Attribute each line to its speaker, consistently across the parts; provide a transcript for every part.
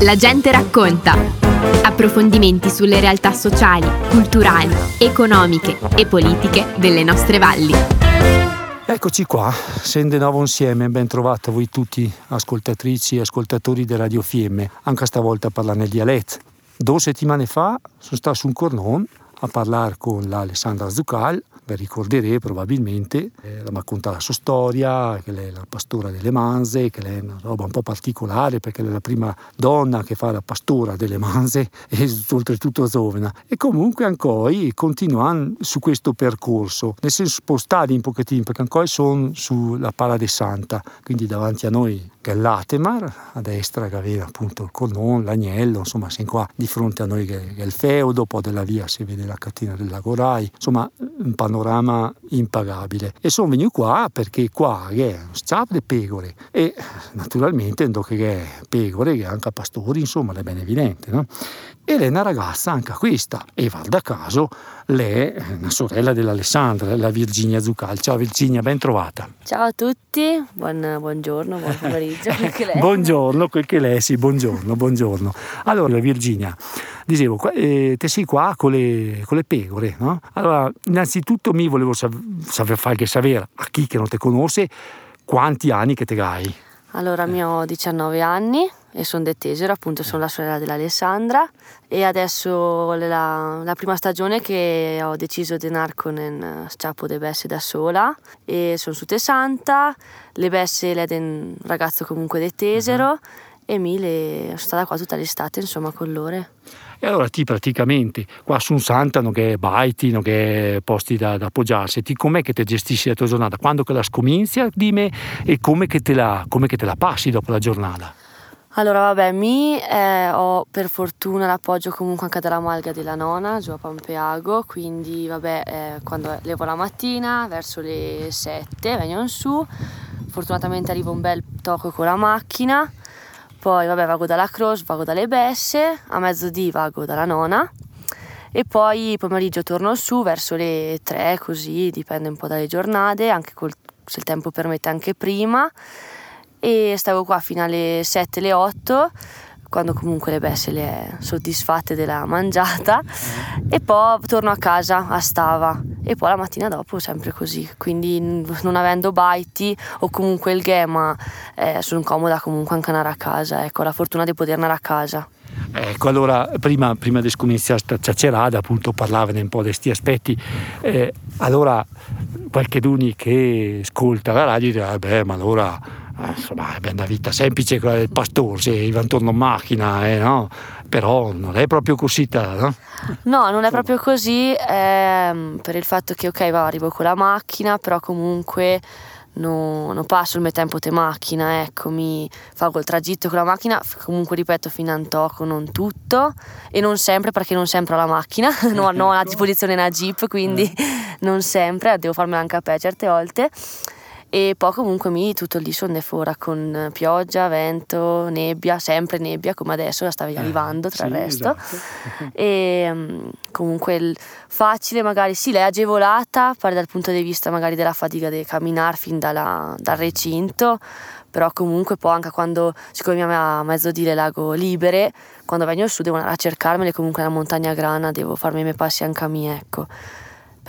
Speaker 1: La gente racconta. Approfondimenti sulle realtà sociali, culturali, economiche e politiche delle nostre valli.
Speaker 2: Eccoci qua, di nuovo insieme, ben trovato voi tutti ascoltatrici e ascoltatori di Radio Fiemme, anche stavolta a parlare nel dialetto. Due settimane fa sono stato su un cornon a parlare con l'Alessandra Zucal, ricorderete probabilmente, eh, mi racconta la sua storia, che lei è la pastora delle manze, che lei è una roba un po' particolare perché lei è la prima donna che fa la pastora delle manze e oltretutto giovane. E comunque ancora continuano su questo percorso, nel senso spostati un pochettino perché ancora sono sulla Pala de Santa, quindi davanti a noi che è l'Atemar, a destra che aveva appunto il Colon, l'Agnello, insomma siamo qua di fronte a noi che è il feudo, poi della via si vede la catena del Lago Rai, insomma un panorama impagabile. E sono venuto qua perché qua è un sciapo di pecore e naturalmente che è pecore che anche pastori, insomma è ben evidente, no? E lei è una ragazza anche questa e va da caso lei è una sorella dell'Alessandra, la Virginia Zucal. Ciao Virginia, ben trovata.
Speaker 3: Ciao a tutti, buon, buongiorno, buon pomeriggio.
Speaker 2: buongiorno, quel che lei, sì, buongiorno, buongiorno. Allora Virginia, dicevo, eh, te sei qua con le, con le pecore, no? Allora, innanzitutto mi volevo saper fare sapere a chi che non ti conosce quanti anni che te hai.
Speaker 3: Allora, mi ho 19 anni e sono de Tesero, appunto sono la sorella dell'Alessandra e adesso la, la prima stagione che ho deciso di andare con un sciapo de Besse da sola e sono su Santa, le Besse le un ragazzo comunque de Tesero uh-huh. e mi le, sono stata qua tutta l'estate insomma con loro.
Speaker 2: E allora ti praticamente qua su un Santa non che baiti, non che posti da, da appoggiarsi, ti com'è che ti gestisci la tua giornata? Quando che la scominzia di me e come che, te la, come che te la passi dopo la giornata?
Speaker 3: Allora, vabbè, mi eh, ho per fortuna l'appoggio comunque anche dalla Malga della nona, giù a Pampeago, quindi vabbè, eh, quando levo la mattina, verso le 7, vengono su, fortunatamente arriva un bel tocco con la macchina, poi vabbè vago dalla Croce, vago dalle Besse, a mezzodì vago dalla nona. E poi pomeriggio torno su verso le 3, così dipende un po' dalle giornate, anche col, se il tempo permette anche prima e stavo qua fino alle 7, le 8 quando comunque le besse le è soddisfatte della mangiata. E poi torno a casa a Stava. E poi la mattina dopo sempre così. Quindi non avendo baiti o comunque il gema eh, sono comoda comunque anche andare a casa. Ecco la fortuna di poter andare a casa.
Speaker 2: Ecco, allora prima, prima di cominciare questa chiacchierata appunto parlavane un po' di questi aspetti. Eh, allora qualche d'uni che ascolta la radio dirà beh ma allora insomma, è una vita semplice quella del pastore, si va intorno a macchina, eh, no? però non è proprio così, no?
Speaker 3: No, non è proprio così, ehm, per il fatto che ok, va, arrivo con la macchina, però comunque non, non passo il mio tempo te macchina, ecco, mi faccio il tragitto con la macchina, comunque ripeto fino a Antoco, non tutto e non sempre perché non sempre ho la macchina, non ho a disposizione una jeep, quindi eh. non sempre, devo farmela anche a pe certe volte e poi comunque mi tutto lì sono fuori con pioggia, vento, nebbia, sempre nebbia come adesso la stavi eh, arrivando tra sì, il resto esatto. e um, comunque il, facile magari sì lei è agevolata pare dal punto di vista magari della fatica di camminare fin dalla, dal recinto però comunque poi anche quando siccome mi a mezzodì lago libere quando vengo su devo andare a cercarmele comunque nella montagna grana devo farmi i miei passi anche a me ecco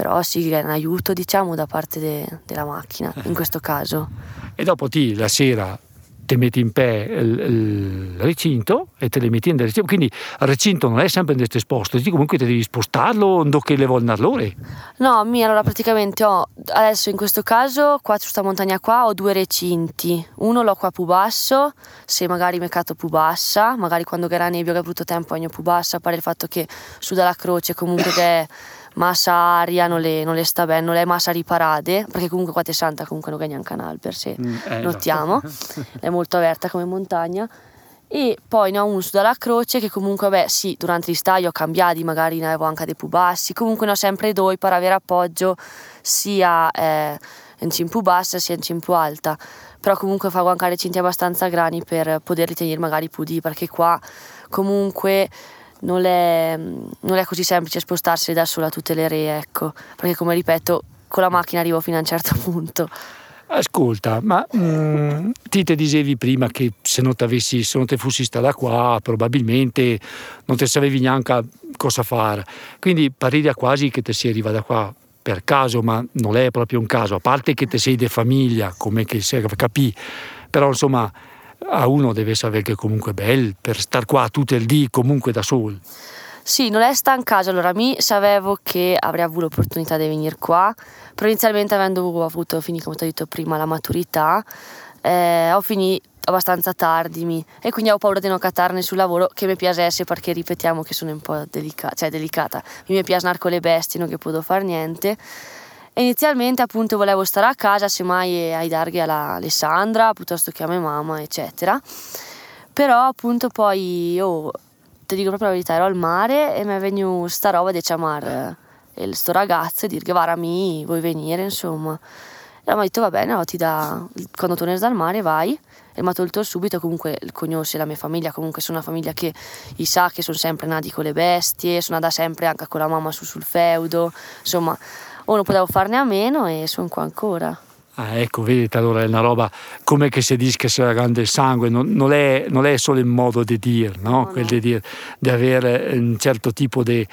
Speaker 3: però sì che è un aiuto diciamo da parte de, della macchina in questo caso.
Speaker 2: E dopo ti la sera ti metti in pe il, recinto e te le metti in recinto, quindi il recinto non è sempre in questo posto, comunque ti devi spostarlo dove le vuoi andare
Speaker 3: No, mi allora praticamente ho, adesso in questo caso qua su questa montagna qua ho due recinti, uno l'ho qua più basso, se magari mercato più bassa, magari quando era nebbia che è brutto tempo ogni più bassa, a parte il fatto che su dalla croce comunque che è massa aria non le, non le sta bene, non è massa riparate, perché comunque qua è santa comunque non è neanche un canale per sé, mm, eh, notiamo, esatto. è molto aperta come montagna. E poi ne ho uno su dalla croce che comunque, beh, sì, durante l'estate ho cambiati, magari ne avevo anche dei più bassi, comunque ne ho sempre due per avere appoggio sia eh, in cima più bassa sia in cima più alta. Però comunque fago anche recinti abbastanza grandi per poterli tenere magari più di, perché qua comunque non è, non è così semplice spostarsi da sola tutte le re, ecco, perché come ripeto, con la macchina arrivo fino a un certo punto.
Speaker 2: Ascolta, ma mm, ti te dicevi prima che se non, se non te fossi stata qua probabilmente non te sapevi neanche cosa fare. Quindi pariria quasi che te si arriva da qua per caso, ma non è proprio un caso, a parte che te sei di famiglia, come che si capì, però insomma a uno deve sapere che comunque è bello per star qua tutto il dì comunque da solo.
Speaker 3: Sì, non è sta in casa, allora mi sapevo che avrei avuto l'opportunità di venire qua, però inizialmente avendo avuto, finito come ti ho detto prima, la maturità, eh, ho finito abbastanza tardi e quindi ho paura di non cattarne sul lavoro che mi piacesse perché ripetiamo che sono un po' delica- cioè delicata, mi piace andare con le bestie, non che posso fare niente. E inizialmente appunto volevo stare a casa, semmai ai darghi alla Alessandra piuttosto che a mia mamma, eccetera. Però appunto poi io ti dico proprio la verità, ero al mare e mi è venuta sta roba di chiamare il sto ragazzo e dire guarda mi vuoi venire insomma. E mi ha detto va bene, no, dà, quando torni dal mare vai e mi ha tolto subito, comunque conosce la mia famiglia, comunque sono una famiglia che i sa che sono sempre nati con le bestie, sono andata sempre anche con la mamma su sul feudo, insomma, o non potevo farne a meno e sono qua ancora.
Speaker 2: Ah, ecco, vedete, allora è una roba come che si dice che sia grande sangue, non, non, è, non, è, solo il modo di dire, no? Quel di dire, di avere un certo tipo di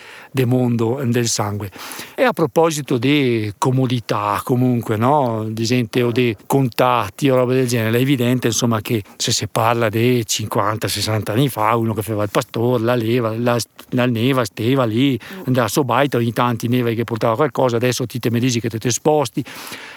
Speaker 2: mondo del sangue. E a proposito di comodità, comunque, no? Di gente o di contatti o roba del genere, è evidente, insomma, che se si parla di 50-60 anni fa, uno che faceva il pastore, la leva, la, la neva, steva lì, mm. andava a Sobaita, ogni tanto neva che portava qualcosa, adesso ti te mi dici che te, te sposti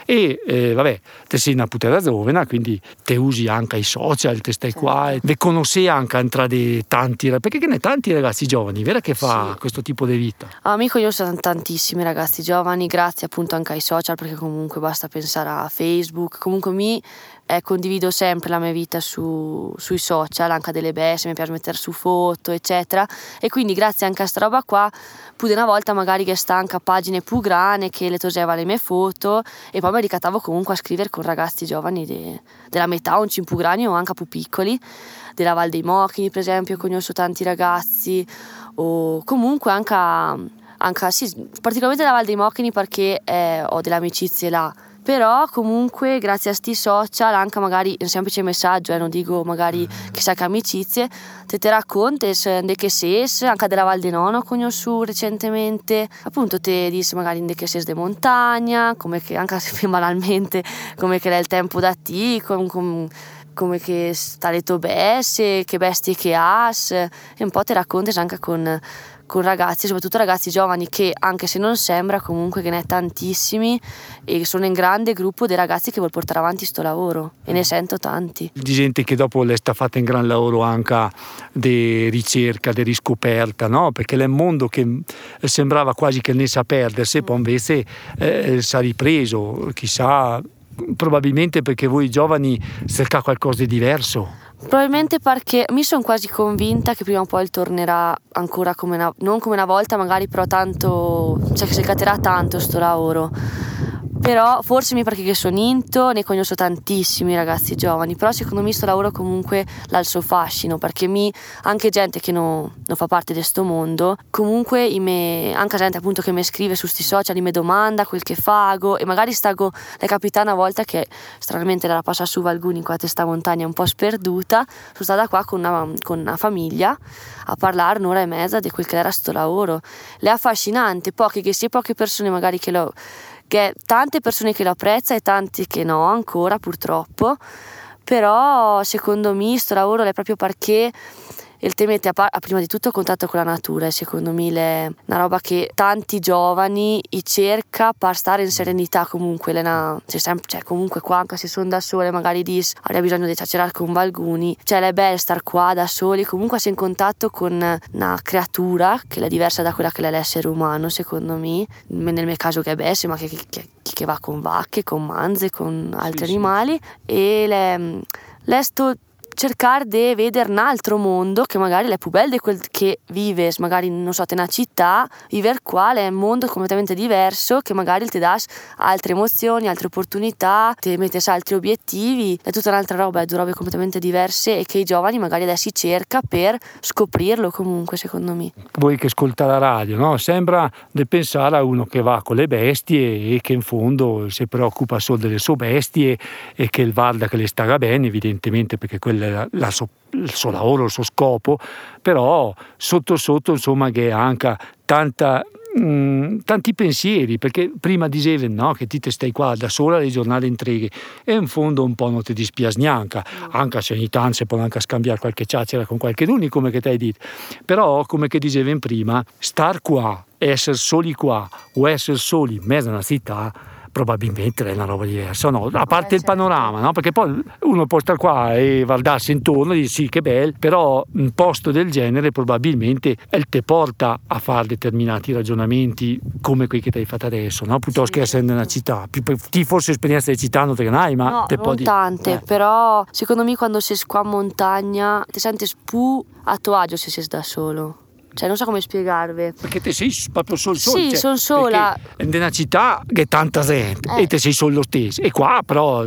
Speaker 2: e eh, vabbè, te sei una putera giovane, quindi te usi anche i social, te stai qua, e conosci anche tra di tanti, perché che ne tanti ragazzi giovani, vero che fa sì. questo tipo di vita?
Speaker 3: Amico, io sono tantissimi ragazzi giovani, grazie appunto anche ai social, perché comunque basta pensare a Facebook, comunque mi eh, condivido sempre la mia vita su, sui social, anche delle bestie, mi piace mettere su foto, eccetera. E quindi grazie anche a sta roba qua, più una volta magari che stanca pagine più grandi che le toseva le mie foto e poi mi ricattavo comunque a scrivere con ragazzi giovani de, della metà, un più grandi o anche più piccoli, della Val dei Mochini per esempio, conosco tanti ragazzi o comunque anche, anche sì, particolarmente della Val dei Mochini perché eh, ho delle amicizie là però comunque grazie a sti social anche magari un semplice messaggio eh, non dico magari chissà che amicizie te te racconti di che sei anche della Val di Nono conosciuto recentemente appunto te dici magari di che sei di montagna come che anche se banalmente come che è il tempo da te com, com, come che sta le tue bestie che bestie che hai e un po' ti racconti anche con con ragazzi, soprattutto ragazzi giovani che anche se non sembra comunque che ne è tantissimi e sono in grande gruppo dei ragazzi che vuol portare avanti questo lavoro e ne sento tanti.
Speaker 2: Di gente che dopo le sta fatta in gran lavoro anche di ricerca, di riscoperta, no? perché è un mondo che sembrava quasi che ne sa perdersi, poi invece eh, si è ripreso, chissà probabilmente perché voi giovani cercate qualcosa di diverso.
Speaker 3: Probabilmente perché mi sono quasi convinta che prima o poi tornerà ancora come una, non come una volta magari però tanto, cioè che si catterà tanto sto lavoro però forse mi perché sono into, ne conosco tantissimi ragazzi giovani, però secondo me questo lavoro comunque ha il suo fascino, perché mi, anche gente che non, non fa parte di questo mondo, comunque me, anche gente appunto che mi scrive su questi social, mi domanda quel che fago e magari stago, le capita una volta che stranamente la passa su Valguni in questa testa montagna un po' sperduta, sono stata qua con una, con una famiglia a parlare un'ora e mezza di quel che era sto lavoro. È affascinante, poche che sia poche persone magari che lo che tante persone che lo apprezzano e tanti che no ancora purtroppo. Però secondo me questo lavoro è proprio perché il te mette a, prima di tutto a contatto con la natura e secondo me è una roba che tanti giovani cerca per stare in serenità. Comunque una, c'è sempre, cioè comunque qua anche se sono da sole magari dis avrei bisogno di chiacchierare con Valguni. Cioè è bello stare qua da soli comunque sei in contatto con una creatura che è diversa da quella che è l'essere umano secondo me. Nel mio caso che è bestia ma che, che, che, va con vacche con manze con altri sì, animali. Sì. e le, l'esto cercare di vedere un altro mondo che magari è più bello di quel che vives, magari non so, in una città, vivere qua è un mondo completamente diverso che magari ti dà altre emozioni, altre opportunità, ti metti altri obiettivi, è tutta un'altra roba, è due robe completamente diverse e che i giovani magari adesso cerca per scoprirlo comunque secondo me.
Speaker 2: Voi che ascolta la radio, no? sembra di pensare a uno che va con le bestie e che in fondo si preoccupa solo delle sue bestie e che il Valda che le sta bene, evidentemente perché quella la so, il suo lavoro, il suo scopo, però sotto sotto insomma che ha anche tanta Mm, tanti pensieri, perché prima dicevi no, che ti te stai qua da sola alle giornate intreghe e in fondo un po' non ti dispiace neanche, mm. anche se ogni tanto si può anche scambiare qualche chiacchiera con qualche d'uni come che ti hai detto, però come che dicevi prima, star qua, essere soli qua o essere soli in mezzo a una città probabilmente è una roba diversa, no? a parte il panorama, no? perché poi uno può stare qua e guardarsi intorno e dire sì che bello, però un posto del genere probabilmente te porta a fare determinati ragionamenti come quelli che ti hai fatto adesso, no? piuttosto sì. che essere nella città. Ti forse esperienza di città non te ne hai, ma
Speaker 3: no,
Speaker 2: te
Speaker 3: non tante, eh. però secondo me quando sei qua in montagna ti senti più a tuo agio se sei da solo. Cioè, non so come spiegarvi.
Speaker 2: Perché te sei proprio solo solo.
Speaker 3: Sì,
Speaker 2: cioè,
Speaker 3: sono sola.
Speaker 2: In una città che è tanta gente eh. e te sei solo lo stesso. E qua però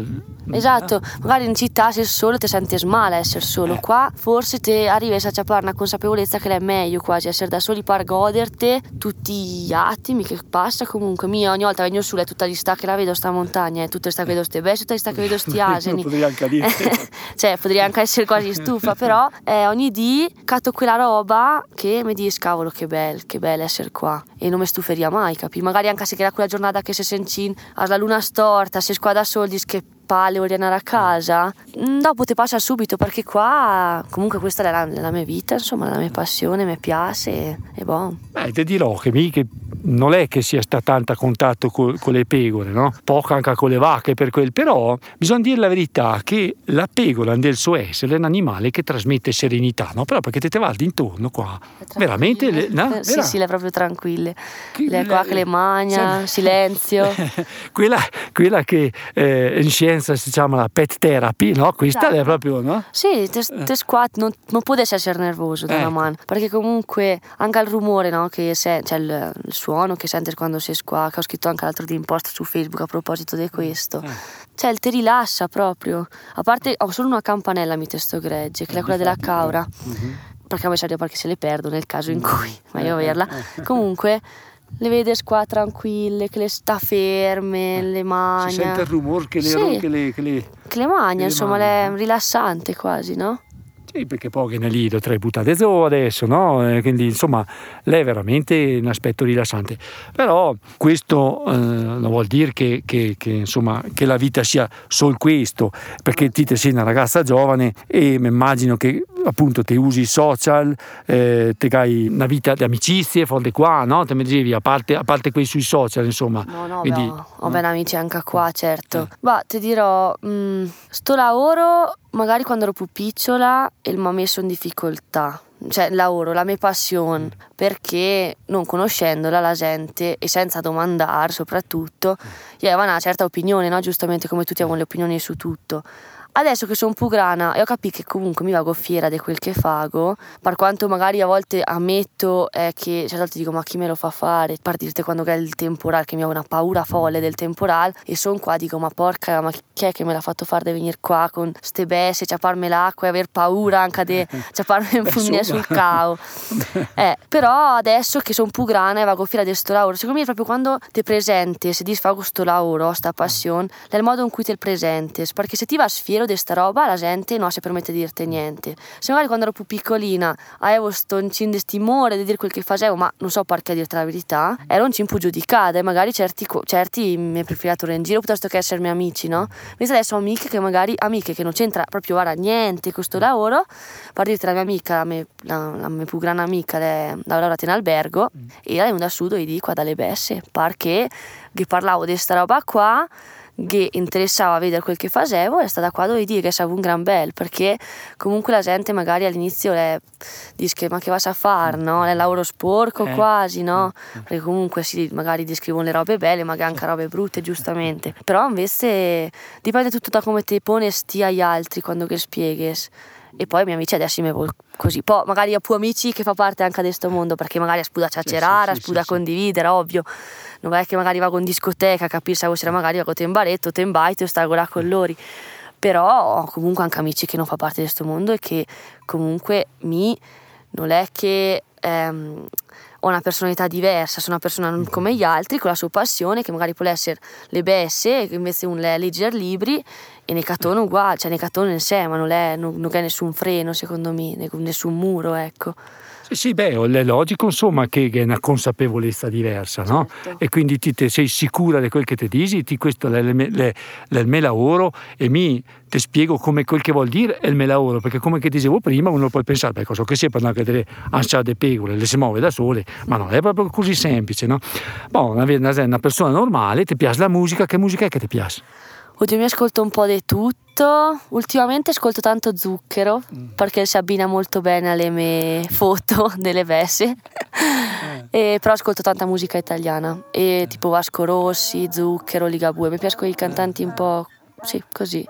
Speaker 3: Esatto, magari in città sei solo ti senti male essere solo. Eh. Qua forse ti arrivi a sapere una consapevolezza che è meglio quasi essere da soli per goderti tutti gli attimi che passa comunque. Mia ogni volta vengo su e tutta gli sta che la vedo sta montagna e tutte sta che vedo ste bestie, tutte sta che vedo sti asini.
Speaker 2: potrei anche dire.
Speaker 3: cioè, potrei anche essere quasi stufa, però eh, ogni dì catto quella roba che mi dice cavolo che bello, che bello essere qua e non mi stuferia mai, capi? Magari anche se era quella giornata che si senti la luna storta, si squadra soldi che palle o riandare a casa, mm, dopo ti passa subito perché qua comunque questa è la, la mia vita, insomma, la mia passione, mi piace e, e boh.
Speaker 2: Beh, ti dirò che mi che non è che sia sta tanto a contatto con, con le pecore, no? poco anche con le vacche per quel, però bisogna dire la verità che la pecora nel suo essere è un animale che trasmette serenità, no? però perché te te guardi intorno qua, veramente... Le, no?
Speaker 3: Sì, sì, le proprio tranquille, che, le qua che le magna, sì, silenzio.
Speaker 2: quella, quella, che eh, in scienza si chiama pet therapy, no? questa esatto. è proprio... No?
Speaker 3: Sì, te, te eh. squat, non, non può essere nervoso da ecco. una mano, perché comunque anche il rumore no? che se, cioè il, il suo suono che senti quando sei qua, che ho scritto anche l'altro di in post su Facebook a proposito di questo. Eh. Cioè, ti rilassa proprio. A parte, ho solo una campanella mi testo gregge, che è quella della caura. Mm-hmm. Perché a me serve perché se le perdo nel caso in cui vai a averla. Comunque le vede qua tranquille, che le sta ferme, le magna. Si
Speaker 2: sente il rumore che le, sì, che le, che le,
Speaker 3: che le magna, insomma, è rilassante quasi, no?
Speaker 2: Sì, perché poi ne lì lo tre buttate giù adesso, no? E quindi insomma lei è veramente un aspetto rilassante. Però questo eh, non vuol dire che, che, che, insomma, che, la vita sia solo questo, perché ti sei una ragazza giovane e mi immagino che appunto ti usi i social, eh, ti hai una vita di amicizie, fuori qua, no? Te mi dicevi, a parte, a parte quelli sui social, insomma.
Speaker 3: No, no, quindi, beh, ho, ho ben amici anche qua, certo. Eh. Ma ti dirò, mh, mm, sto lavoro magari quando ero più picciola e mi ha messo in difficoltà cioè il lavoro, la mia passione, perché non conoscendola la gente e senza domandare soprattutto, io avevo una certa opinione, no? giustamente come tutti abbiamo le opinioni su tutto. Adesso che sono più grana e ho capito che comunque mi vago fiera di quel che fago, per quanto magari a volte ammetto eh, che certe volte dico ma chi me lo fa fare, per dirti quando è il temporale, che mi ho una paura folle del temporale e sono qua dico ma porca ma chi è che me l'ha fatto fare di venire qua con ste bestie, ciaparmi l'acqua e aver paura anche di ciaparmi in fulmine sul cao. eh, però adesso che sono più grana e vago fiera di sto lavoro, secondo me proprio quando ti presenti e se disfago sto lavoro, sta passione, è il modo in cui ti presenti, perché se ti va sfiero di sta roba la gente non si permette di dirti niente. Se magari quando ero più piccolina avevo sto incinde timore di dire quel che facevo, ma non so perché dirti la verità, ero un cimpo giudicata e magari certi, certi mi hanno preferito in giro piuttosto che essermi amici, no? Invece adesso ho amiche che magari, amiche che non c'entra proprio ora niente questo lavoro, per dirti la mia amica, la mia, la, la mia più grande amica, lei lavorata in albergo mm. e lei è da sud e di qua dalle besse, perché che parlavo di sta roba qua che interessava vedere quel che facevo è stata qua dove dire che stavo un gran bel perché comunque la gente magari all'inizio le dice ma che vas a fare no? È lavoro sporco eh. quasi no? Mm, perché comunque sì, magari descrivono le robe belle magari anche robe brutte giustamente però invece dipende tutto da come ti poni stia agli altri quando che spieghi e poi i miei amici adesso mi così. Poi magari ho più amici che fa parte anche di questo mondo perché magari a spuda ciacerare, sì, sì, a spuda sì, condividere, ovvio. Non è che magari vado in discoteca, capisci, se magari vado in baretto, in baito e stago là con loro. Però ho comunque anche amici che non fa parte di questo mondo e che comunque mi non è che ehm, ho una personalità diversa, sono una persona come gli altri, con la sua passione, che magari può essere le besse, che invece un è leggere libri, e nei catone uguale, cioè nei catone in sé, ma non è, non, non è nessun freno secondo me, nessun muro, ecco.
Speaker 2: Sì, sì, beh, è logico insomma che è una consapevolezza diversa, no? Certo. E quindi ti te sei sicura di quel che ti dici, ti, questo è il mio lavoro e mi ti spiego come quel che vuol dire è il mio lavoro, perché come che dicevo prima uno può pensare, beh, cosa che sia per non vedere ansiate pecore, le si muove da sole, ma non è proprio così semplice, no? Boh, una, una persona normale, ti piace la musica, che musica è che ti piace?
Speaker 3: Oddio, mi ascolto un po' di tutto. Ultimamente ascolto tanto Zucchero mm. perché si abbina molto bene alle mie foto delle vesti. Eh. però ascolto tanta musica italiana, e, eh. tipo Vasco Rossi, Zucchero, Ligabue. Mi piacciono i cantanti un po' sì, così.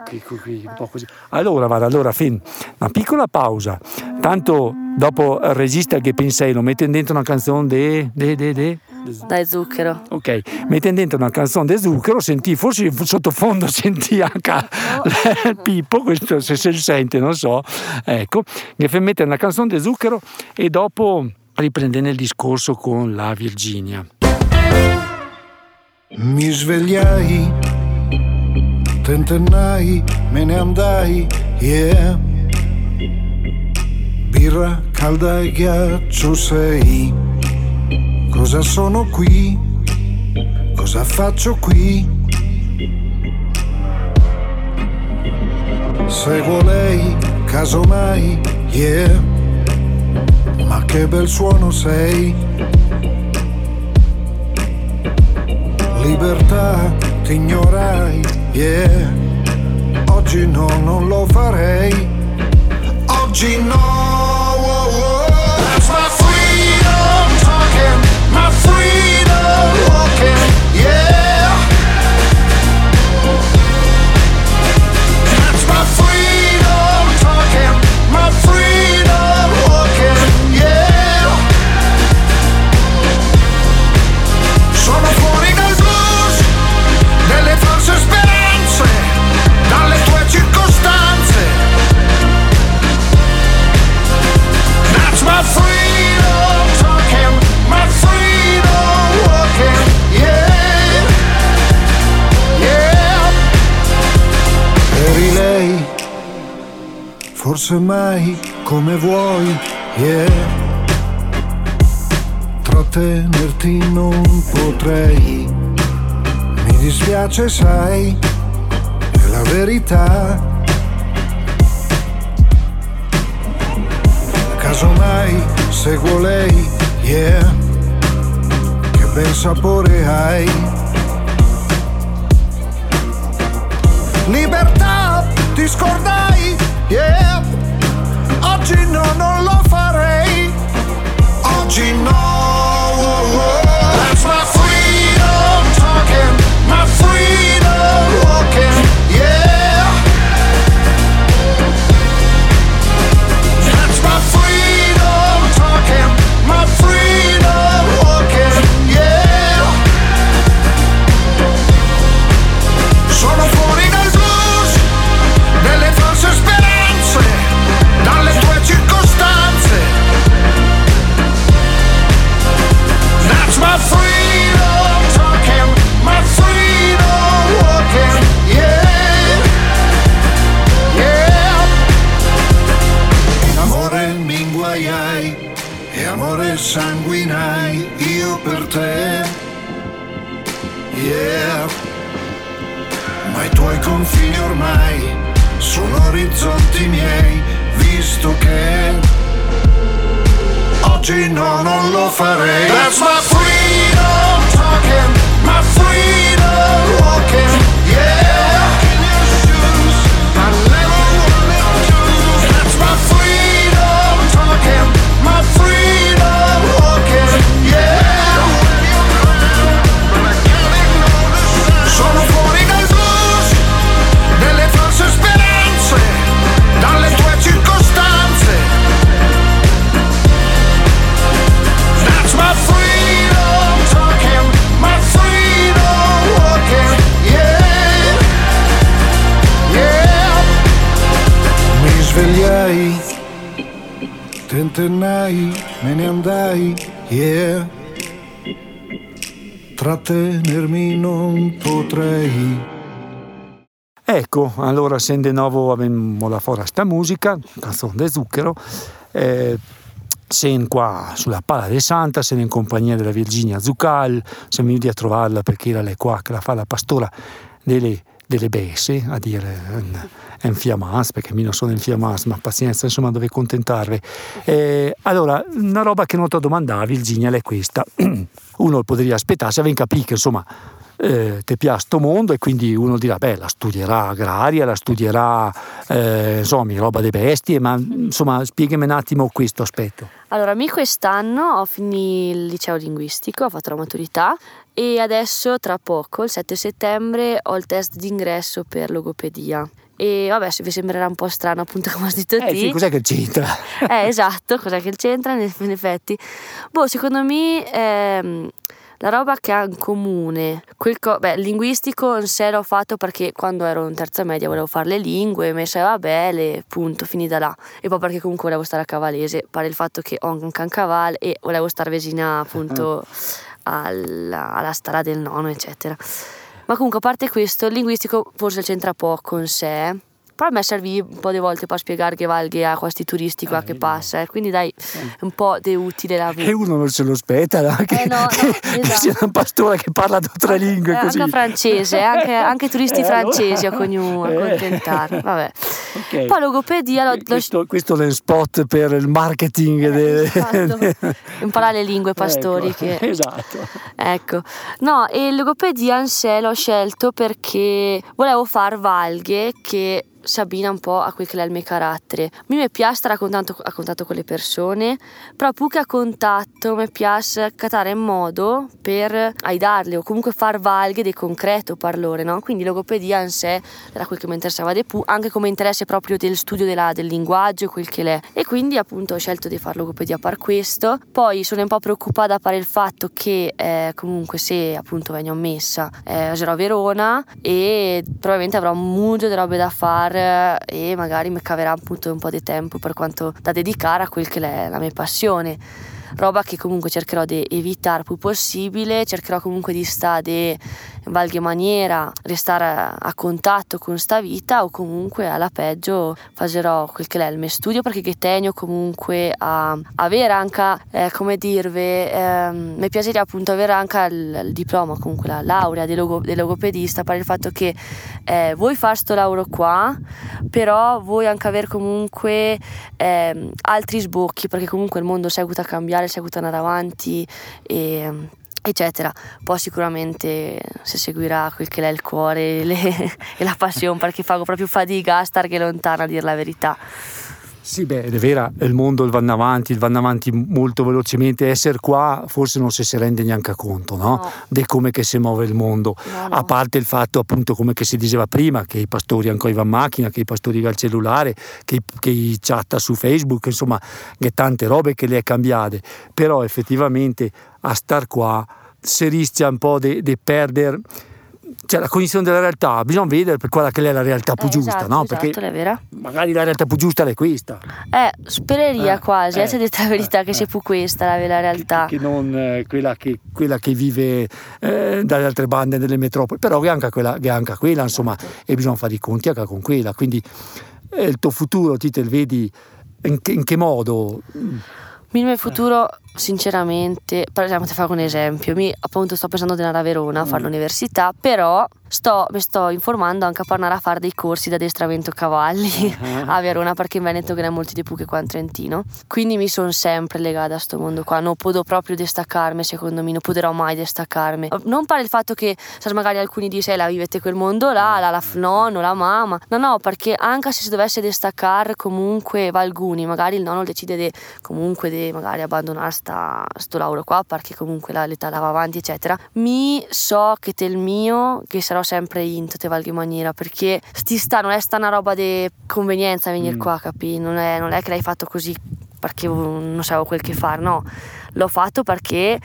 Speaker 2: Così. Allora, vado, allora, fin, una piccola pausa. Tanto dopo il regista che pensai lo mette dentro una canzone de, de, de, de
Speaker 3: dai zucchero.
Speaker 2: Ok, mettendo dentro una canzone di zucchero, sentì, forse sottofondo sentì anche il Pippo, questo se si sente, non so. Ecco, mi fa mettere una canzone di zucchero e dopo riprendere il discorso con la Virginia.
Speaker 4: Mi svegliai, tentennai, me ne andai, yeah. Birra calda e ghiaccio sei Cosa sono qui? Cosa faccio qui? Seguo lei, casomai, yeah. Ma che bel suono sei. Libertà, ti ignorai, yeah. Oggi no, non lo farei. Oggi no. free. Forse mai come vuoi, yeah. Trattenerti non potrei, mi dispiace sai, è la verità. Casomai seguo lei, yeah, che bel sapore hai. Libertà, ti scordai, yeah Oggi no, non lo farei. Oggi no. Tuoi confini ormai sono orizzonti miei visto che oggi no, non lo farei. That's my freedom talking, my freedom walking, yeah. me ne andai, yeah. Trattenermi non potrei.
Speaker 2: Ecco, allora se di nuovo abbiamo la foresta musica, canzone di zucchero, eh, sen qua sulla Pala de Santa, sen in compagnia della Virginia Zucal, siamo venuti a trovarla perché era lei qua che la fa la pastora delle, delle besse, a dire in fiammas, perché mi non sono in fiammas, ma pazienza, insomma, dove contentarvi. Eh, allora, una roba che non ti domandavi, Virginia, è questa. Uno potrebbe aspettarsi, aveva capito che, insomma, eh, ti piace sto mondo e quindi uno dirà beh la studierà agraria, la studierà eh, insomma roba delle bestie, ma insomma spiegami un attimo questo aspetto.
Speaker 3: Allora, mi quest'anno ho finito il liceo linguistico, ho fatto la maturità e adesso tra poco, il 7 settembre, ho il test d'ingresso per logopedia. E vabbè, se vi sembrerà un po' strano appunto come ho detto
Speaker 2: eh,
Speaker 3: te.
Speaker 2: Sì, cos'è che c'entra?
Speaker 3: eh, esatto, cos'è che c'entra in effetti? Boh, secondo me ehm, la roba che ha in comune, quel co- beh, linguistico in sé l'ho fatto perché quando ero in terza media volevo fare le lingue, mi sembrava belle, punto, finita là. E poi perché comunque volevo stare a Cavalese, pare il fatto che ho un cancaval e volevo stare vicina appunto alla, alla strada del nonno, eccetera. Ma comunque a parte questo, il linguistico forse c'entra poco in sé però a me servì un po' di volte per spiegare che valga a questi turisti qua ah, che passa, eh. quindi dai, un po' di utile la
Speaker 2: vita. E uno non se lo aspetta, no? Che, eh no, no, che esatto. sia un pastore che parla tre lingue così.
Speaker 3: Anche francese, anche, anche turisti eh, francesi allora. a accontentare, vabbè. Okay. Poi logopedia... Lo,
Speaker 2: questo, questo è il spot per il marketing.
Speaker 3: Eh, de... esatto. Imparare le lingue pastori.
Speaker 2: Ecco,
Speaker 3: che...
Speaker 2: Esatto.
Speaker 3: Ecco. No, e logopedia in sé l'ho scelto perché volevo far valghe che si abbina un po' a quel che è il mio carattere. Mi, mi piace stare a contatto, a contatto, con le persone, però più che a contatto mi piace catare in modo per aiutarle o comunque far valghe di concreto parlore, no? Quindi logopedia in sé era quel che mi interessava di più, anche come interesse proprio del studio della, del linguaggio, quel che l'è. E quindi appunto ho scelto di fare logopedia per questo. Poi sono un po' preoccupata per il fatto che eh, comunque se appunto vengo messa eh, sarò Verona e probabilmente avrò un muggio di robe da fare e magari mi caverà appunto un po' di tempo per quanto da dedicare a quel che è la mia passione roba che comunque cercherò di evitare più possibile, cercherò comunque di stare in qualche maniera, restare a contatto con sta vita o comunque alla peggio farò quel che è il mio studio perché che tengo comunque a avere anche, eh, come dirvi, eh, mi piacerebbe appunto avere anche il, il, diploma, comunque la laurea di, logo, di logopedista per il fatto che eh, vuoi fare sto lavoro qua, però vuoi anche avere comunque eh, altri sbocchi perché comunque il mondo seguita a cambiare fare, seguito andare avanti e eccetera. Poi sicuramente si seguirà quel che è il cuore le, e la passione perché fa proprio fatica a stare lontana a dire la verità.
Speaker 2: Sì, beh, è vero, il mondo vanno avanti, vanno avanti molto velocemente. Essere qua forse non si, si rende neanche conto, no? no. Di come che si muove il mondo. No, no. A parte il fatto, appunto, come si diceva prima, che i pastori ancora vanno in macchina, che i pastori vanno al cellulare, che, che i chatta su Facebook, insomma, che tante robe che le è cambiate. Però effettivamente a star qua si rischia un po' di perdere cioè la cognizione della realtà bisogna vedere per quella che è la realtà più
Speaker 3: eh,
Speaker 2: giusta,
Speaker 3: esatto,
Speaker 2: no?
Speaker 3: Esatto,
Speaker 2: Perché
Speaker 3: è vera.
Speaker 2: magari la realtà più giusta è questa.
Speaker 3: Eh, spereria eh, quasi, eh, se detta la verità che sia più questa la, la realtà.
Speaker 2: Che, che non eh, quella, che, quella, che, vive eh, dalle altre bande delle metropoli, però che anche quella, che anche quella insomma, e bisogna fare i conti anche con quella. Quindi eh, il tuo futuro, ti te vedi in che, in che modo?
Speaker 3: Il mio futuro sinceramente, per esempio ti faccio un esempio, mi appunto sto pensando di andare a Verona a fare mm. l'università, però sto, mi sto informando anche per andare a fare dei corsi di addestramento cavalli uh-huh. a Verona perché in Veneto che ne ha molti di più che qua in Trentino, quindi mi sono sempre legata a questo mondo qua, non posso proprio distaccarmi secondo me, non potrò mai distaccarmi, non per il fatto che magari alcuni dicono la vivete quel mondo là, la, la nonno, la mamma, no no perché anche se si dovesse distaccare comunque va alcuni, magari il nonno decide di comunque di magari abbandonarsi sta, sto lavoro qua perché comunque la, l'età la va avanti eccetera. Mi so che te il mio che sarò sempre in tutte valghe maniera perché sti sta non è sta una roba di convenienza venire mm. qua capi non è, non è che l'hai fatto così perché non sapevo quel che fare no l'ho fatto perché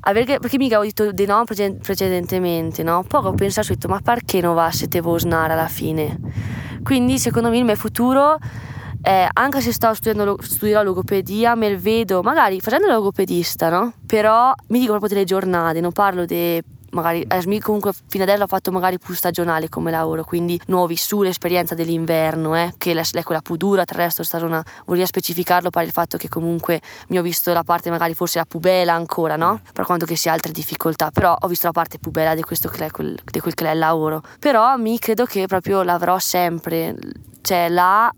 Speaker 3: perché, perché mica ho detto di no precedentemente, no? Poi ho pensato, ho detto, ma perché non va se te vuoi snare alla fine? Quindi secondo me il mio futuro eh, anche se sto studiando studio la logopedia, me vedo magari facendo logopedista, no? Però mi dico proprio delle giornate, non parlo di magari Asmi comunque fino adesso ha fatto magari più stagionale come lavoro quindi non ho vissuto l'esperienza dell'inverno eh, che è quella più dura tra il resto stagionale vorrei specificarlo per il fatto che comunque mi ho visto la parte magari forse la più bella ancora no? per quanto che sia altre difficoltà però ho visto la parte più bella di questo che è quel, di quel che è il lavoro però mi credo che proprio l'avrò sempre cioè là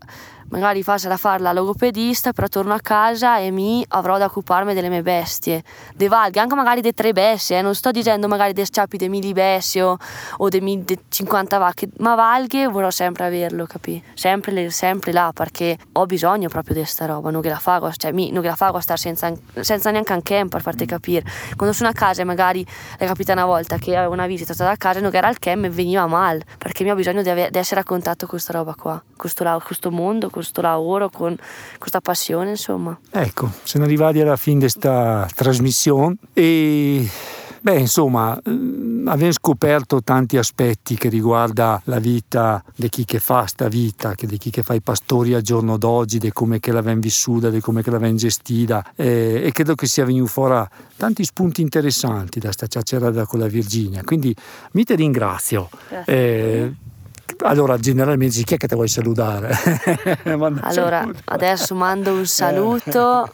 Speaker 3: magari faccio fare la logopedista, però torno a casa e mi avrò da occuparmi delle mie bestie, dei valghi, anche magari dei tre bestie, eh? non sto dicendo magari dei sciappi dei mili bestie o, o dei, dei 50 vacche, ma valghi vorrò sempre averlo, capi? Sempre, sempre là, perché ho bisogno proprio di questa roba, non che la fago, cioè mi, non che la fago a stare senza, senza neanche un camp per farti capire. Quando sono a casa magari è capita una volta che avevo una visita stata a casa, non che era il camp e veniva male, perché mi ho bisogno di, ave- di essere a contatto con questa roba qua, questo, questo mondo, questo lavoro, con questa passione, insomma.
Speaker 2: Ecco, siamo arrivati alla fine di questa trasmissione e Beh, insomma, mm, abbiamo scoperto tanti aspetti che riguarda la vita di chi che fa sta vita, di chi che fa i pastori al giorno d'oggi, di come che l'abbiamo vissuta, di come che l'abbiamo gestita eh, e credo che sia venuto fuori tanti spunti interessanti da sta chiacchierata con la Virginia. Quindi mi ti ringrazio. Eh, allora, generalmente chi è che ti vuoi salutare?
Speaker 3: allora, adesso mando un saluto.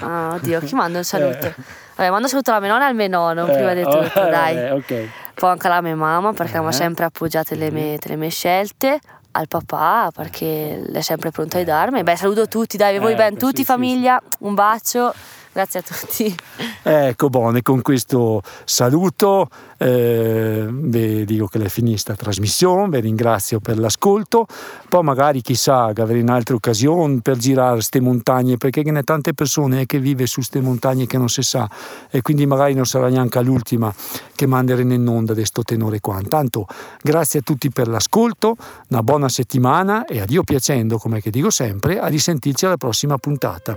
Speaker 3: Ah, oddio, chi manda un saluto? Eh. Vabbè, mando un saluto alla mia nonna e al mio nonno, eh, prima di tutto, oh, dai. Eh, okay. Poi anche alla mia mamma, perché mi ha sempre appoggiato le mie, le mie scelte al papà perché è sempre pronto a aiutarmi. Beh, saluto tutti, dai, voi eh, ben tutti, sì, famiglia, sì. un bacio. Grazie a tutti.
Speaker 2: Ecco, buone, con questo saluto eh, vi dico che è finita la trasmissione, vi ringrazio per l'ascolto, poi magari chissà che avrei in altre occasioni per girare queste montagne, perché ce ne tante persone che vive su queste montagne che non si sa e quindi magari non sarà neanche l'ultima che manderemo in onda questo tenore qua. Intanto grazie a tutti per l'ascolto, una buona settimana e a Dio piacendo, come che dico sempre, a risentirci alla prossima puntata.